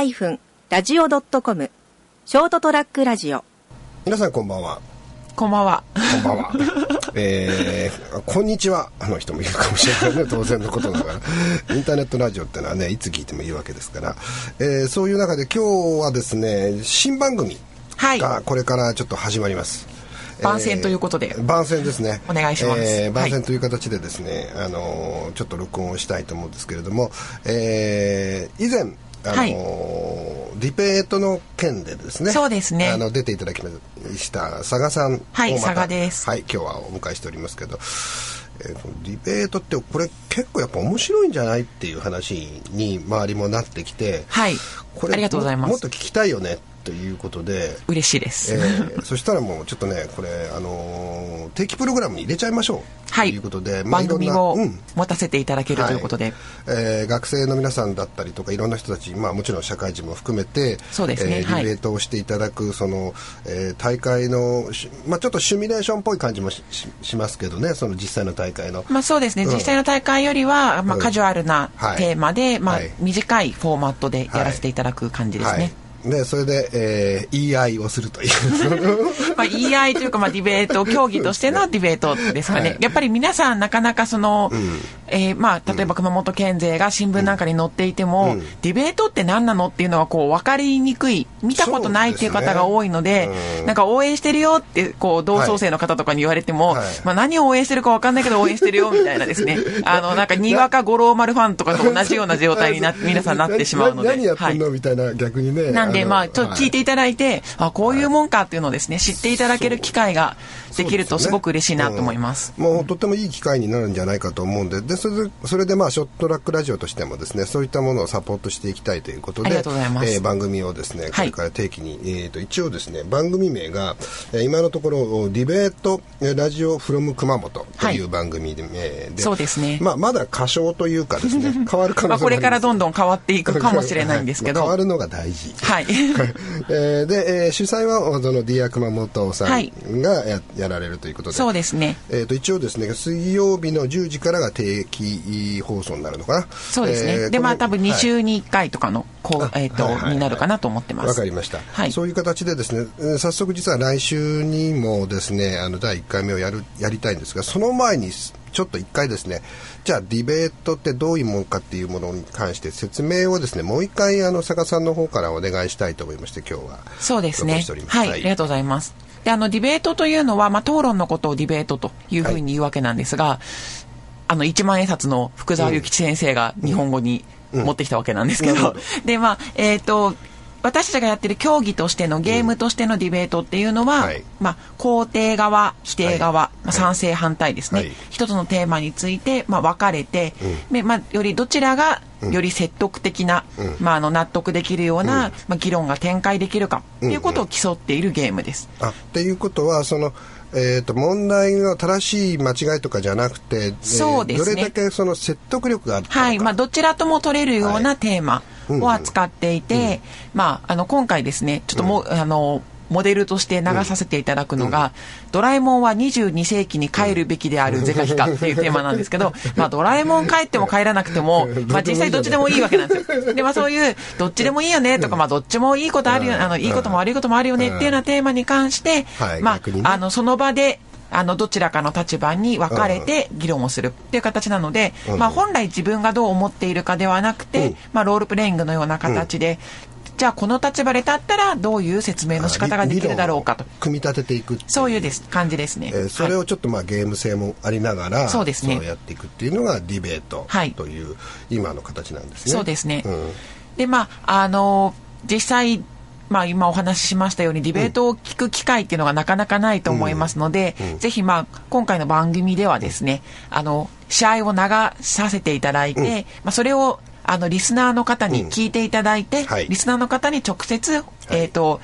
ST-radio.com ショートトラックラジオ皆さんこんばんはこんばんは。こんばんは。えー、こんにちは。あの人もいるかもしれないね。当然のことだから。インターネットラジオってのはね、いつ聞いてもいいわけですから。えー、そういう中で今日はですね、新番組がこれからちょっと始まります。番宣ということで、えー、番宣ですねお願いします、えー、番宣という形でですね、はい、あのー、ちょっと録音をしたいと思うんですけれども、えー、以前あのーはい、ディベートの件でですね。そうですね。あの出ていただきました佐賀さんはい佐賀です。はい今日はお迎えしておりますけど、えー、ディベートってこれ結構やっぱ面白いんじゃないっていう話に周りもなってきてはい。これありがとうございます。もっと聞きたいよねということで。嬉しいです、えー、そしたらもうちょっとねこれあのー、定期プログラムに入れちゃいましょう。ということで、まあ、番組を持たせていただける、ということで、はい、えー、学生の皆さんだったりとかいろんな人たち、まあ、もちろん社会人も含めてそうですね、えー、ディベートをしていただく、はい、そのえー、大会の、まあ、ちょっとシミュレーションっぽい感じもししますけどねその実際の大会の、まあ、そうですね、うん、実際の大会よりは、まあ、カジュアルなテーマで、うん、まあ、短いフォーマットでやらせていただく感じですね。でそれで、えー、言い合いをするという。まあ言い合いというか、まあ、ディベート競技としてのディベートですかね、はい、やっぱり皆さんなかなかその、うん、えー、まあ、例えば熊本県勢が新聞なんかに載っていても、うん、ディベートって何なのっていうのはこう分かりにくい見たことないっていう方が多いので、ね、なんか応援してるよってこう同窓生の方とかに言われても、はい、まあ、何を応援してるか分かんないけど応援してるよみたいなですね。あのなんかにわか五郎丸ファンとかと同じような状態にな 皆さんなってしまうので。何やってんの、はい、みたいな逆にね。なんでまあちょっと聞いていただいて、あこういうもんかっていうのをですね知っていただける機会ができるとすごく嬉しいなと思います、ねうん、もうとってもいい機会になるんじゃないかと思うんで。でそれでそれでまあショットラックラジオとしてもですねそういったものをサポートしていきたいということでえー、番組をですねこれから定期に、はい、えーと、一応ですね番組名が、えー、今のところディベートラジオフロム熊本という番組で、はい、えー、そうですね、まあ、まだ仮称というかですね 変わる可能性まあこれからどんどん変わっていくかもしれないんですけど、変わるのが大事。はい。えー、で、えー、主催はそのディア熊本さんがや,、やられるということで。そうですね、えーと、一応ですね水曜日の10時からが定期放送になるのかな。そうですね、えー、でまあ多分2週に1回とかのこう、えーと、はいはいはい、になるかなと思ってます。わかりました、はい、そういう形でですね早速実は来週にもですねあの第1回目をやるやりたいんですがその前にちょっと一回ですねじゃあディベートってどういうものかっていうものに関して説明をですねもう一回あの坂さんの方からお願いしたいと思いまして今日は。そうですね。はい、はい、ありがとうございます。であのディベートというのは、まあ、討論のことをディベートというふうに言うわけなんですが、はい、あの一万円札の福沢諭吉先生が日本語に持ってきたわけなんですけど、うんうん、でまあえっ、ー、と私たちがやってる競技としてのゲームとしてのディベートっていうのは、うん。はい、まあ、肯定側否定側、はい、まあ、賛成反対ですね、はい、一つのテーマについて、まあ、分かれて、うん、まあ、よりどちらがより説得的な、うん、まあ、あの納得できるような、まあ、議論が展開できるかということを競っているゲームです。あっていうことはそのえーと、問題の正しい間違いとかじゃなくて、そうですね、どれだけその説得力があるかはい。まあ、どちらとも取れるようなテーマを扱っていて、はいうんうん、まあ、あの今回ですねちょっともう、うん、あのモデルとして流させていただくのが、うん、ドラえもんは22世紀に帰るべきであるゼカヒカっていうテーマなんですけど、まあ、ドラえもん帰っても帰らなくても、まあ、実際どっちでもいいわけなんですよ。で、まあ、そういう、どっちでもいいよねとか、まあ、どっちもいいことあるよ、あの、いいことも悪いこともあるよねっていうようなテーマに関して、まあ、あの、その場で、あのどちらかの立場に分かれて議論をするっていう形なので、まあ、本来自分がどう思っているかではなくて、まあ、ロールプレイングのような形で、じゃあこの立場で立ったらどういう説明の仕方ができるだろうかと。組み立てていくそういうです。感じです。ね、えー、それをちょっとまあゲーム性もありながらそうですね。やっていくっていうのがディベートという今の形なんですね、そうですね、うん、でまああの実際まあ、今お話ししましたようにディベートを聞く機会っていうのがなかなかないと思いますので、うん。うん、ぜひ、まあ、今回の番組ではですね、あの試合を流させていただいて、うん、まあ、それをあのリスナーの方に聞いていただいて、はい、リスナーの方に直接、えーと、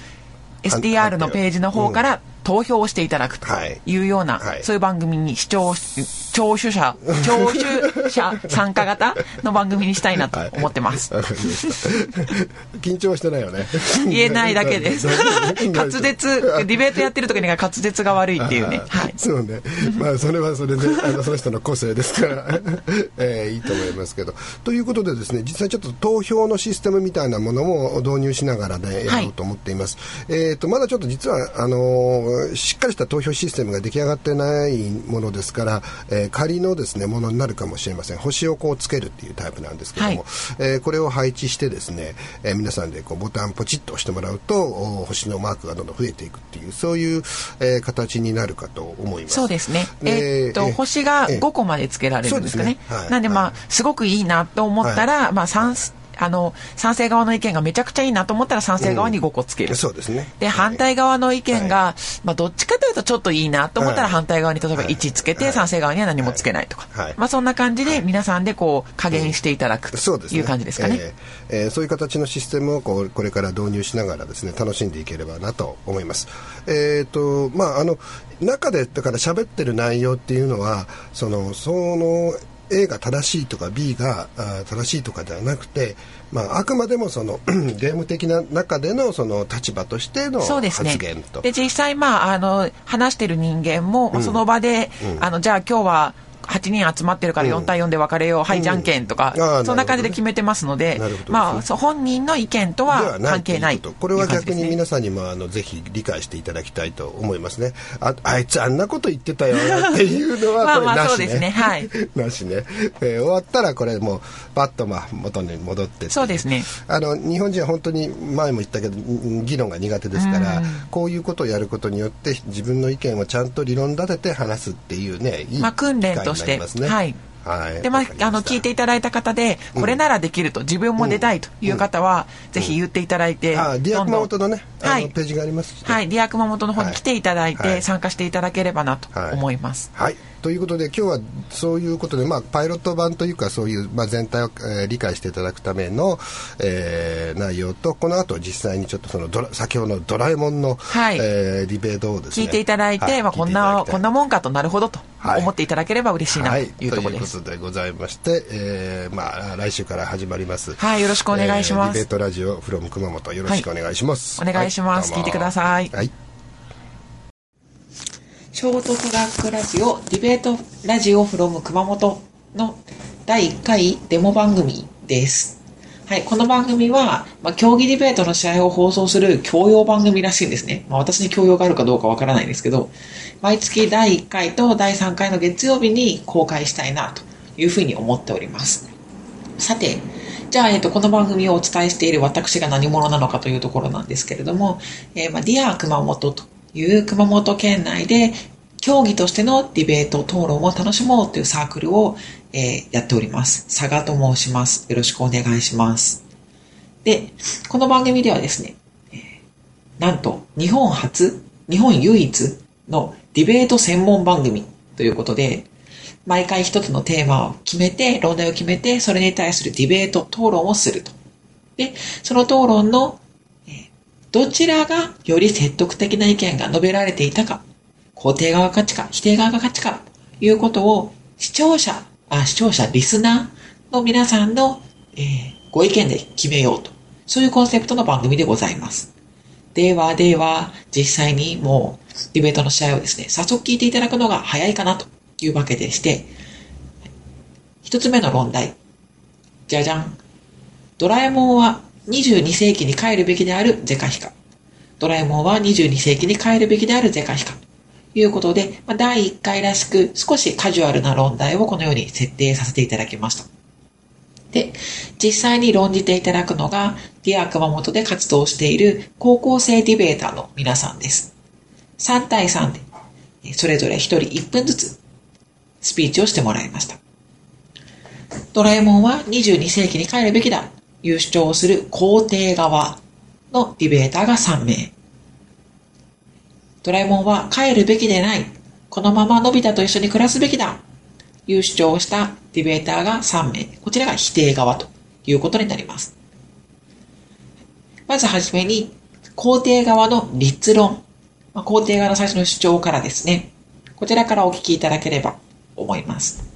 SDR のページの方から投票をしていただくというような、はい、そういう番組に視聴、聴取者、聴取者参加型の番組にしたいなと思ってます。はい、緊張してないよね。言えないだけです。滑舌、ディベートやってる時には滑舌が悪いっていうね。はい。そうね。まあ、それはそれで、あのその人の個性ですから、えー、いいと思いますけど。ということでですね、実際ちょっと投票のシステムみたいなものも導入しながらね、やろうと思っています。はい、えっ、と、まだちょっと実は、あのー、しっかりした投票システムが出来上がってないものですから、えー、仮のですね、ものになるかもしれません。星をこうつけるっていうタイプなんですけども、はい、えー、これを配置してですね、えー、皆さんでこうボタンポチッと押してもらうと、星のマークがどんどん増えていくっていう、そういう、えー、形になるかと思います。そうですね。えー、っと、星が5個までつけられるんですかね。ねはい、なんでまあ、すごくいいなと思ったら、まあ3、あの、賛成側の意見がめちゃくちゃいいなと思ったら賛成側に5個つける。うん、そうですね。で、反対側の意見が、はい、まあ、どっちかというとちょっといいなと思ったら反対側に例えば1つけて、賛成側には何もつけないとか。はい、まあ、そんな感じで皆さんでこう、加減していただくという感じですかね。えー、えー、そういう形のシステムをこうこれから導入しながらですね、楽しんでいければなと思います。えっ、ー、と、まあ、あの、中で、だから喋ってる内容っていうのは、その、その、A が正しいとか B が正しいとかではなくて、まあ、あくまでもその ゲーム的な中でのその立場としての発言と。で、ね、実際、まあ、あの話してる人間も、うん、その場で、うん、あのじゃあ今日は8人集まってるから4対4で別れよう、うん、はい、じゃんけんとか、うん、そんな感じで決めてますので、ね、まあ、本人の意見とは関係ないとこれは逆に皆さんにもあのぜひ理解していただきたいと思いますね。ああいつあんなこと言ってたよ っていうのは。まあまあそうですね。はい。なしね。えー、終わったらこれもうパッとまあ元に戻ってそうですね。あの日本人は本当に前も言ったけど議論が苦手ですから、こういうことをやることによって自分の意見をちゃんと理論立てて話すっていうね、いいまあ訓練として、ね、はい。はい、でまあ、あの聞いていただいた方でこれならできると、うん、自分も出たいという方は、うん、ぜひ言っていただいて、うん、あディア熊本のねはい、ページがあります、はい、ディア熊本の方に来ていただいて、はい、参加していただければなと思います。はい、はいということで今日はそういうことで、まあ、パイロット版というかそういう、まあ、全体を、えー、理解していただくための、えー、内容とこの後実際にちょっとそのドラ先ほどのドラえもんの、はい、えー、ディベートをですね。聞いていただいて、はい、まあ、こんなこんなもんかとなるほどと思っていただければ嬉しいなというところです。ということでございまして、えーまあ、来週から始まります、はい、よろしくお願いします、ディベートラジオ from 熊本。よろしくお願いします、お願いします、聞いてください、はいショートトラックラジオディベートラジオフロム熊本の第1回デモ番組です。はい、この番組は、まあ、競技ディベートの試合を放送する教養番組らしいんですね。まあ、私に教養があるかどうかわからないんですけど、毎月第1回と第3回の月曜日に公開したいなというふうに思っております。さて、じゃあ、えっと、この番組をお伝えしている私が何者なのかというところなんですけれども、えー、まあ、ディア熊本という熊本県内で競技としてのディベート、討論を楽しもうというサークルを、えー、やっております。佐賀と申します。よろしくお願いします。で、この番組ではですね、なんと日本初、日本唯一のディベート専門番組ということで、毎回一つのテーマを決めて、論題を決めて、それに対するディベート、討論をすると。で、その討論のどちらがより説得的な意見が述べられていたか、肯定側が勝ちか、否定側が勝ちか、ということを視聴者、あ視聴者、リスナーの皆さんの、えー、ご意見で決めようと。そういうコンセプトの番組でございます。ではでは、実際にもうディベートの試合をですね、早速聞いていただくのが早いかなというわけでして、一つ目の論題。じゃじゃん。ドラえもんは22世紀に帰るべきであるゼカヒカ。ドラえもんは22世紀に帰るべきであるゼカヒカ。ということで、まあ、第1回らしく少しカジュアルな論題をこのように設定させていただきました。で、実際に論じていただくのが、ディア熊本で活動している高校生ディベーターの皆さんです。3対3で、それぞれ1人1分ずつスピーチをしてもらいました。ドラえもんは22世紀に帰るべきだいう主張をする肯定側のディベーターが3名。ドラえもんは帰るべきでない。このままのび太と一緒に暮らすべきだ。という主張をしたディベーターが3名。こちらが否定側ということになります。まずはじめに、肯定側の立論まあ、肯定側の最初の主張からですね、こちらからお聞きいただければ思います。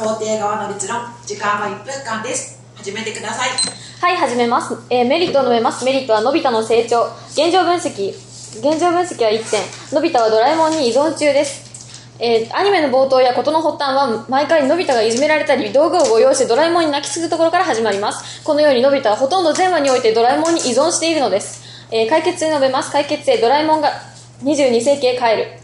それでは肯定側の立論、時間は1分間です。始めてください。はい、始めます。えー、メリットを述べます。メリットはのび太の成長。現状分析。現状分析は1点。のび太はドラえもんに依存中です。えー、アニメの冒頭や事の発端は毎回のび太がいじめられたり道具をご用意してドラえもんに泣きつくところから始まりますこのようにのび太はほとんど全話においてドラえもんに依存しているのです、えー、解決に述べます解決へドラえもんが22世紀へ帰る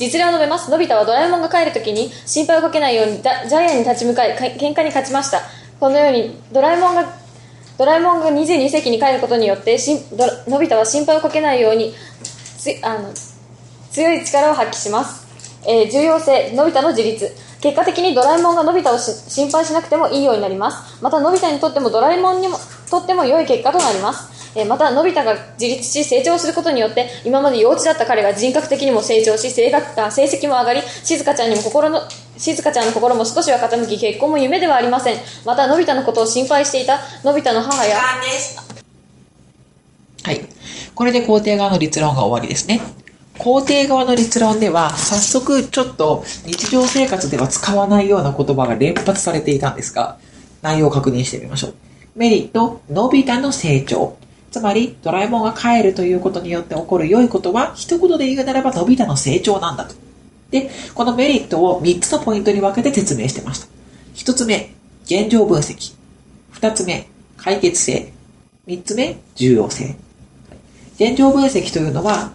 実例を述べますのび太はドラえもんが帰るときに心配をかけないようにジャイアンに立ち向かい喧嘩に勝ちましたこのようにドラえもんがドラえもんが22世紀に帰ることによってしんのび太は心配をかけないようにつあの強い力を発揮しますえー、重要性、のび太の自立。結果的にドラえもんがのび太を心配しなくてもいいようになります。また、のび太にとってもドラえもんにもとっても良い結果となります。えー、また、のび太が自立し成長することによって、今まで幼稚だった彼が人格的にも成長し、性格あ成績も上がり、静香ちゃんにも心の、静香ちゃんの心も少しは傾き、結婚も夢ではありません。また、のび太のことを心配していたのび太の母や、はい。これで肯定側の立論が終わりですね。肯定側の立論では、早速ちょっと日常生活では使わないような言葉が連発されていたんですが、内容を確認してみましょう。メリット、のび太の成長。つまり、ドラえもんが帰るということによって起こる良いことは、一言で言うならばのび太の成長なんだと。で、このメリットを3つのポイントに分けて説明してました。1つ目、現状分析。2つ目、解決性。3つ目、重要性。現状分析というのは、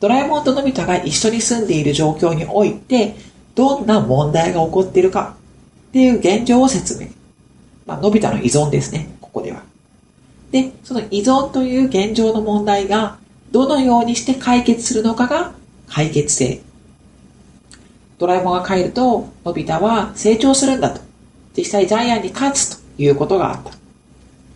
ドラえもんとのび太が一緒に住んでいる状況において、どんな問題が起こっているかっていう現状を説明。まあ、のび太の依存ですね、ここでは。で、その依存という現状の問題が、どのようにして解決するのかが解決性。ドラえもんが帰ると、のび太は成長するんだと。実際ジャイアンに勝つということがあった。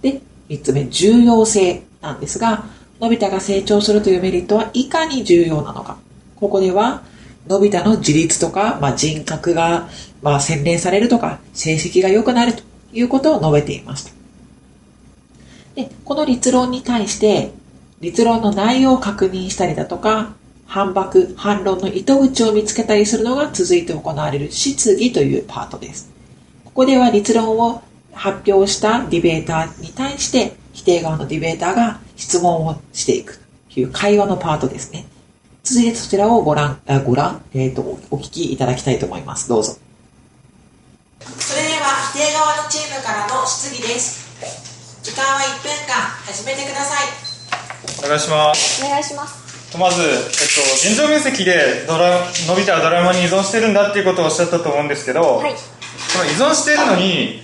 で、三つ目、重要性なんですが、のび太が成長するというメリットはいかに重要なのか。ここでは、のび太の自立とか、まあ、人格が、まあ、洗練されるとか、成績が良くなるということを述べていました。で、この立論に対して、立論の内容を確認したりだとか、反駁、反論の糸口を見つけたりするのが続いて行われる質疑というパートです。ここでは立論を発表したディベーターに対して、否定側のディベーターが質問をしていくという会話のパートですね。続いてそちらをご覧、あご覧、えっ、ー、と、お聞きいただきたいと思います。どうぞ。それでは否定側のチームからの質疑です。時間は1分間、始めてください。お願いします。お願いします。まず、えっと、現状分析でドラのび太はドラえもんに依存してるんだっていうことをおっしゃったと思うんですけど、はい、その依存しているのに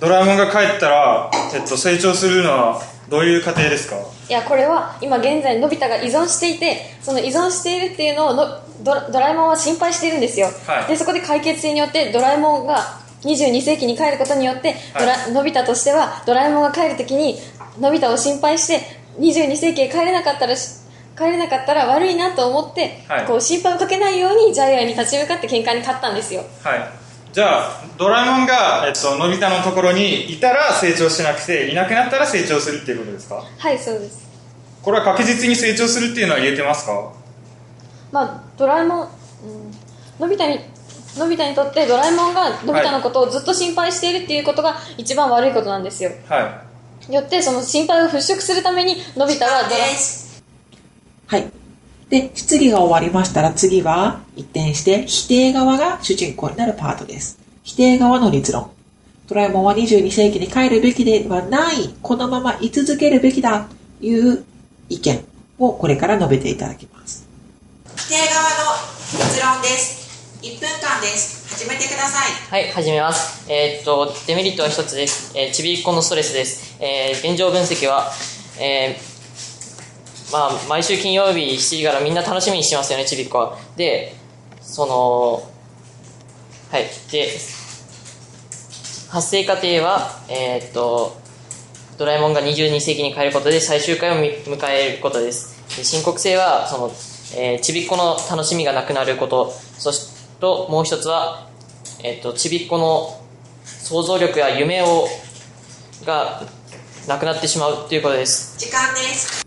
ドラえもんが帰ったら、えっと、成長するのはどういう過程ですか？いやこれは今現在のび太が依存していてその依存しているっていうのをのドドラえもんは心配しているんですよ、はい、でそこで解決性によってドラえもんが22世紀に帰ることによって、ドラのび太としてはドラえもんが帰るときにのび太を心配して22世紀へ帰れなかったら帰れなかったら悪いなと思って、はい、こう心配をかけないようにジャイアンに立ち向かって喧嘩に勝ったんですよ。はい。じゃあドラえもんが、えっと、のび太のところにいたら成長しなくていなくなったら成長するっていうことですか？はいそうです。これは確実に成長するっていうのは言えてますか？まあドラえもん、うん、のび太にのび太にとってドラえもんがのび太のことをずっと心配しているっていうことが一番悪いことなんですよはいよってその心配を払拭するためにのび太はドラはいで、質疑が終わりましたら次は一転して否定側が主人公になるパートです。否定側の立論。ドラえもんは22世紀に帰るべきではない、このまま居続けるべきだという意見をこれから述べていただきます。否定側の立論です。1分間です。始めてください。はい、始めます。えー、っと、デメリットは一つです。えー、ちびっこのストレスです。えー、現状分析は、えー、まあ、毎週金曜日7時からみんな楽しみにしてますよね、ちびっこは。で、その、はい。で、発生過程は、えー、っと、ドラえもんが22世紀に帰ることで最終回を迎えることです。で深刻性は、その、えー、ちびっこの楽しみがなくなること、そして、と、もう一つは、えー、っと、ちびっこの想像力や夢を、がなくなってしまうということです。時間です。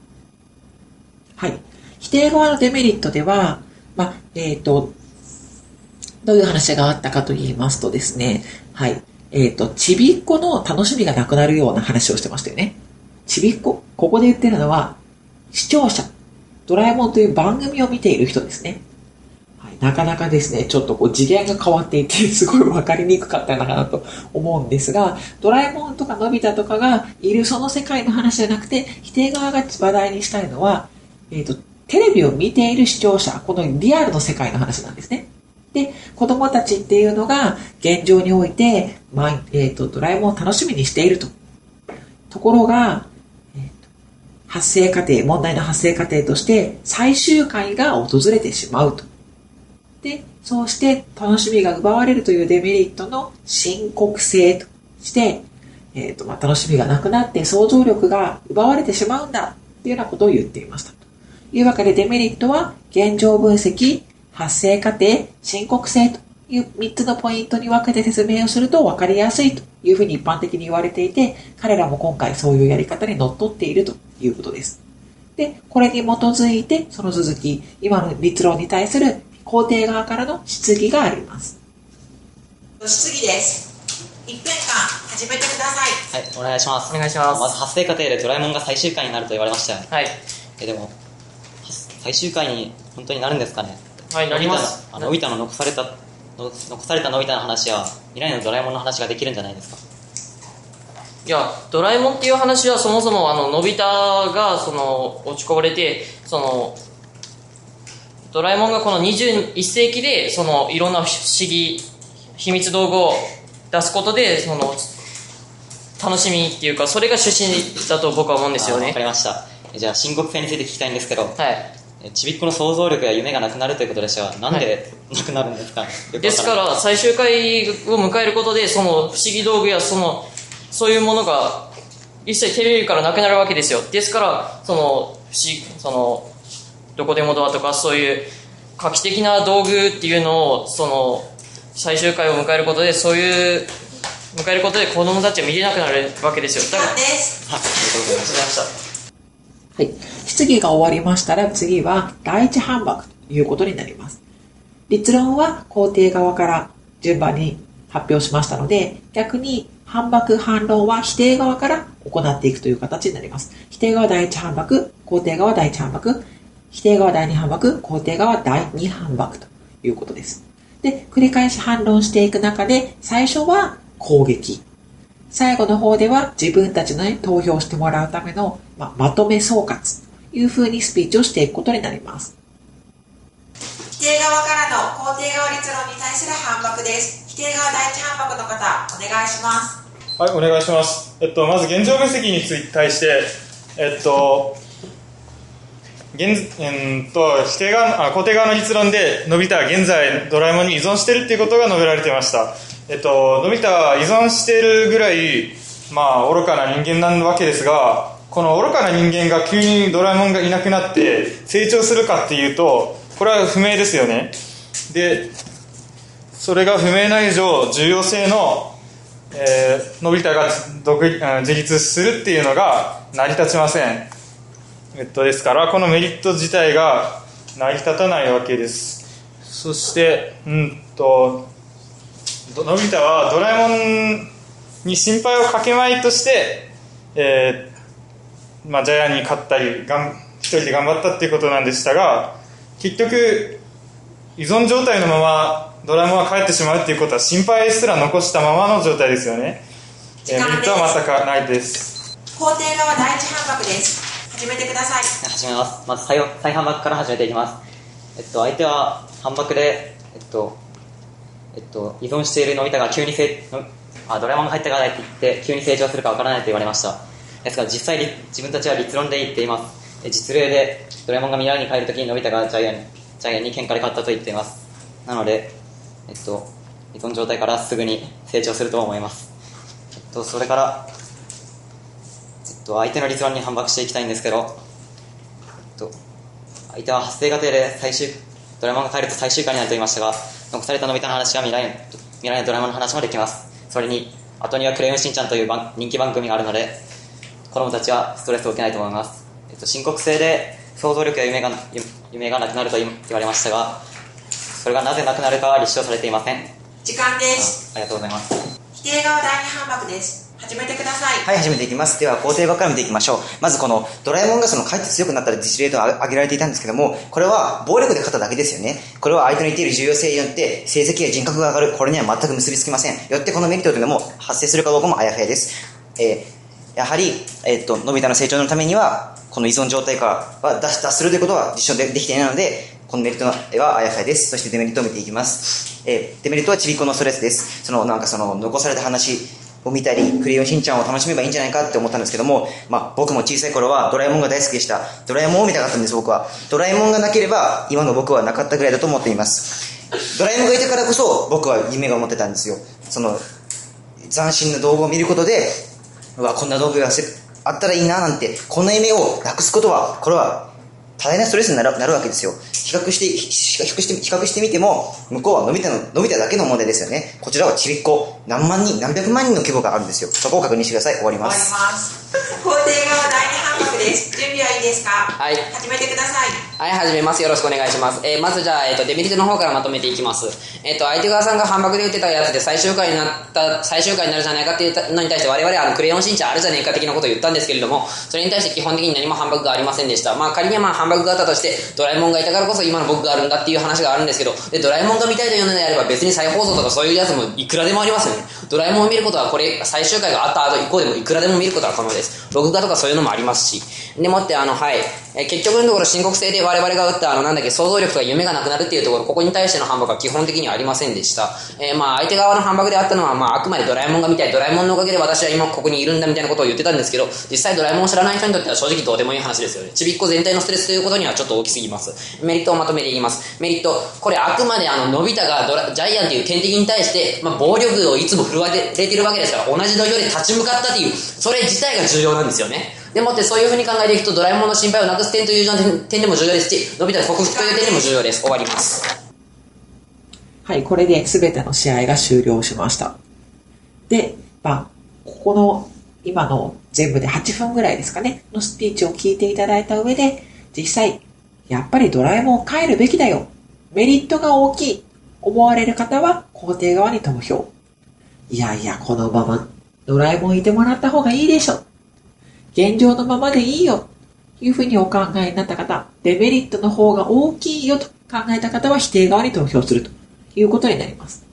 はい。否定側のデメリットでは、まあ、えっ、ー、と、どういう話があったかと言いますとですね、はい。えっ、ー、と、ちびっこの楽しみがなくなるような話をしてましたよね。ちびっこ、ここで言ってるのは、視聴者、ドラえもんという番組を見ている人ですね。なかなかですね、ちょっとこう次元が変わっていて、すごいわかりにくかったかなと思うんですが、ドラえもんとかのび太とかがいるその世界の話じゃなくて、否定側が話題にしたいのは、えっ、ー、と、テレビを見ている視聴者、このリアルの世界の話なんですね。で、子供たちっていうのが現状において、まあ、えっ、ー、と、ドラえもんを楽しみにしていると。ところが、えーと、発生過程、問題の発生過程として最終回が訪れてしまうと。で、そうして楽しみが奪われるというデメリットの深刻性として、えっ、ー、と、まあ、楽しみがなくなって想像力が奪われてしまうんだっていうようなことを言っていました。というわけでデメリットは現状分析、発生過程、深刻性という3つのポイントに分けて説明をすると分かりやすいというふうに一般的に言われていて、彼らも今回そういうやり方にのっとっているということです。で、これに基づいて、その続き、今の立論に対する肯定側からの質疑があります。質疑です。1分間始めてください。はい、お願いします。お願いします。まず発生過程でドラえもんが最終回になると言われましたよ。はい。え、でも、最終回に本当になるんですかね？はい、なります。のび太の残された、残されたのび太の話は、未来のドラえもんの話ができるんじゃないですか？いや、ドラえもんっていう話はそもそもあの、のび太がその、落ち込まれて、その、ドラえもんがこの21世紀で、その、いろんな不思議、秘密道具を出すことで、その、楽しみっていうか、それが趣旨だと僕は思うんですよね。わかりました。じゃあ、深刻性について聞きたいんですけど、はい。ちびっこの想像力や夢がなくなるということでしたが、なんでなくなるんですか、はい、ですから、最終回を迎えることで、その不思議道具やその、そういうものが一切テレビからなくなるわけですよ。ですから、その、不思議、その、どこでもドアとか、そういう画期的な道具っていうのを、その、最終回を迎えることで、そういう、迎えることで子供たちは見れなくなるわけですよ。だから、です。はい、ありがとうございました。はい。質疑が終わりましたら次は第一反駁ということになります。立論は肯定側から順番に発表しましたので、逆に反駁反論は否定側から行っていくという形になります。否定側第一反駁、肯定側第一反駁、否定側第二反駁、肯定側第二反駁ということです。で、繰り返し反論していく中で、最初は攻撃。最後の方では自分たちの、ね、投票してもらうための、まあ、まとめ総括というふうにスピーチをしていくことになります。否定側からの肯定側立論に対する反駁です。否定側第一反駁の方、お願いします。はい、お願いします。えっと、まず現状分析につい対して、えっと、現えんと否定側あ肯定側の立論でのび太は現在ドラえもんに依存しているということが述べられていましたえっと、のび太は依存しているぐらい、まあ、愚かな人間なわけですが、この愚かな人間が急にドラえもんがいなくなって成長するかっていうと、これは不明ですよね。で、それが不明な以上、重要性の、えー、のび太が独自立するっていうのが成り立ちません。えっと、ですから、このメリット自体が成り立たないわけです。そして、うんと、のび太はドラえもんに心配をかけまいとして、えーまあ、ジャイアンに勝ったりがん一人で頑張ったっていうことなんでしたが結局依存状態のままドラえもんが帰ってしまうっていうことは心配すら残したままの状態ですよね。えー、メリットは全くないです。肯定側第一反駁です。始めてください。始めます。まず再再反駁から始めていきます。えっと相手は反駁でえっとえっと、依存しているのび太が急にせあドラえもんが入ってからないって言って急に成長するかわからないと言われました。ですが実際に自分たちは立論で言っています。実例でドラえもんが未来に帰るときにのび太がジャイアンジャイアンに喧嘩で勝ったと言っています。なので、えっと、依存状態からすぐに成長すると思います、えっと、それから、と、相手の立論に反駁していきたいんですけど、と、相手は発生過程で最終ドラえもんが帰ると最終回になると言いましたが残されたのび太の話は未来未来のドラマの話もできます。それに後には「クレヨンしんちゃん」という人気番組があるので子供たちはストレスを受けないと思います、えっと、深刻性で想像力や夢が夢がなくなると言われましたがそれがなぜなくなるかは立証されていません。時間です。ありがとうございます。否定側第二反駁です始めてくださいはい始めていきますでは肯定側から見ていきましょうまずこのドラえもんがその帰って強くなったら実例と挙げられていたんですけどもこれは暴力で勝っただけですよねこれは相手の言っている重要性によって成績や人格が上がるこれには全く結びつきませんよってこのメリットというのも発生するかどうかもあやふやですえー、やはり、えー、っと、のび太の成長のためには、この依存状態からは脱脱するということは実証でできていないので、このメリットはあやふやです。そしてデメリットを見ていきます。えー、デメリットはちびっこのストレスです。その、なんかその、残された話を見たり、クレヨンしんちゃんを楽しめばいいんじゃないかって思ったんですけども、まあ、僕も小さい頃はドラえもんが大好きでした。ドラえもんを見たかったんです、僕は。ドラえもんがなければ、今の僕はなかったぐらいだと思っています。ドラえもんがいたからこそ、僕は夢が持ってたんですよ。その、斬新な動画を見ることで、うわ、こんな道具があったらいいななんて、この夢をなくすことは、これは多大なストレスになるなるわけですよ。比較して、比較して、比較してみても、向こうは伸びたの、伸びただけの問題ですよね。こちらはちびっこ。何万人、何百万人の規模があるんですよ。そこを確認してください。終わります。終わります。肯定側第二反駁です。準備はいいですか？はい。始めてください。はい、始めます。よろしくお願いします。えー、まずじゃあ、えっ、ー、と、デメリットの方からまとめていきます。えっ、ー、と、相手側さんが反駁で言ってたやつで最終回になった、最終回になるじゃないかっていうのに対して我々、あの、クレヨンしんちゃんあるじゃねえか的なことを言ったんですけれども、それに対して基本的に何も反駁がありませんでした。まあ、仮にまあ反駁があったとして、ドラえもんがいたからこそ今の僕があるんだっていう話があるんですけど、で、ドラえもんが見たいというのであれば別に再放送とかそういうやつもいくらでもありますよね。ドラえもんを見ることはこれ、最終回があった後以降でもいくらでも見ることは可能です。録画とかそういうのもありますし。でもって、あの、はい。え結局のところ深刻性で我々が打ったあのなんだっけ想像力とか夢がなくなるっていうところここに対しての反駁は基本的にはありませんでした、えー、まあ相手側の反駁であったのは、まあ、あくまでドラえもんが見たいドラえもんのおかげで私は今ここにいるんだみたいなことを言ってたんですけど実際ドラえもんを知らない人にとっては正直どうでもいい話ですよねちびっこ全体のストレスということにはちょっと大きすぎますメリットをまとめていきますメリットこれあくまであののび太がドラジャイアンという天敵に対して、まあ、暴力をいつも振るわれてるわけですから同じ土俵で立ち向かったというそれ自体が重要なんですよね。でもってそういうふうに考えていくとドラえもんの心配をなくす点という点でも重要ですしのび太の克服という点でも重要です。終わります。はいこれで全ての試合が終了しました。でまあここの今の全部で8分ぐらいですかねのスピーチを聞いていただいた上で実際やっぱりドラえもんを変えるべきだよ。メリットが大きい。思われる方は肯定側に投票。いやいやこのままドラえもんいてもらった方がいいでしょ。現状のままでいいよ、というふうにお考えになった方、デメリットの方が大きいよと考えた方は否定側に投票すると。いうことになります。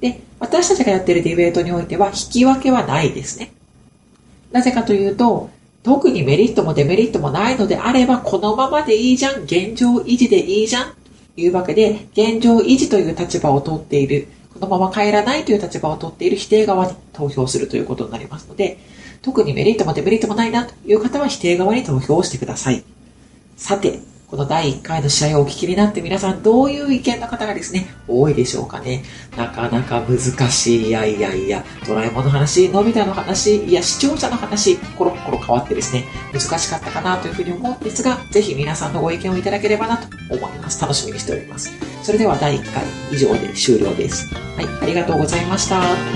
で、私たちがやっているディベートにおいては引き分けはないですね。なぜかというと、特にメリットもデメリットもないのであれば、このままでいいじゃん、現状維持でいいじゃん、というわけで、現状維持という立場を取っている、このまま帰らないという立場を取っている否定側に投票するということになりますので、特にメリットもデメリットもないなという方は否定側に投票をしてください。さて、この第1回の試合をお聞きになって皆さんどういう意見の方がですね、多いでしょうかね。なかなか難しい。いやいやいや、ドラえもんの話、のび太の話、いや、視聴者の話、コロコロ変わってですね、難しかったかなというふうに思うんですが、ぜひ皆さんのご意見をいただければなと思います。楽しみにしております。それでは第1回以上で終了です。はい、ありがとうございました。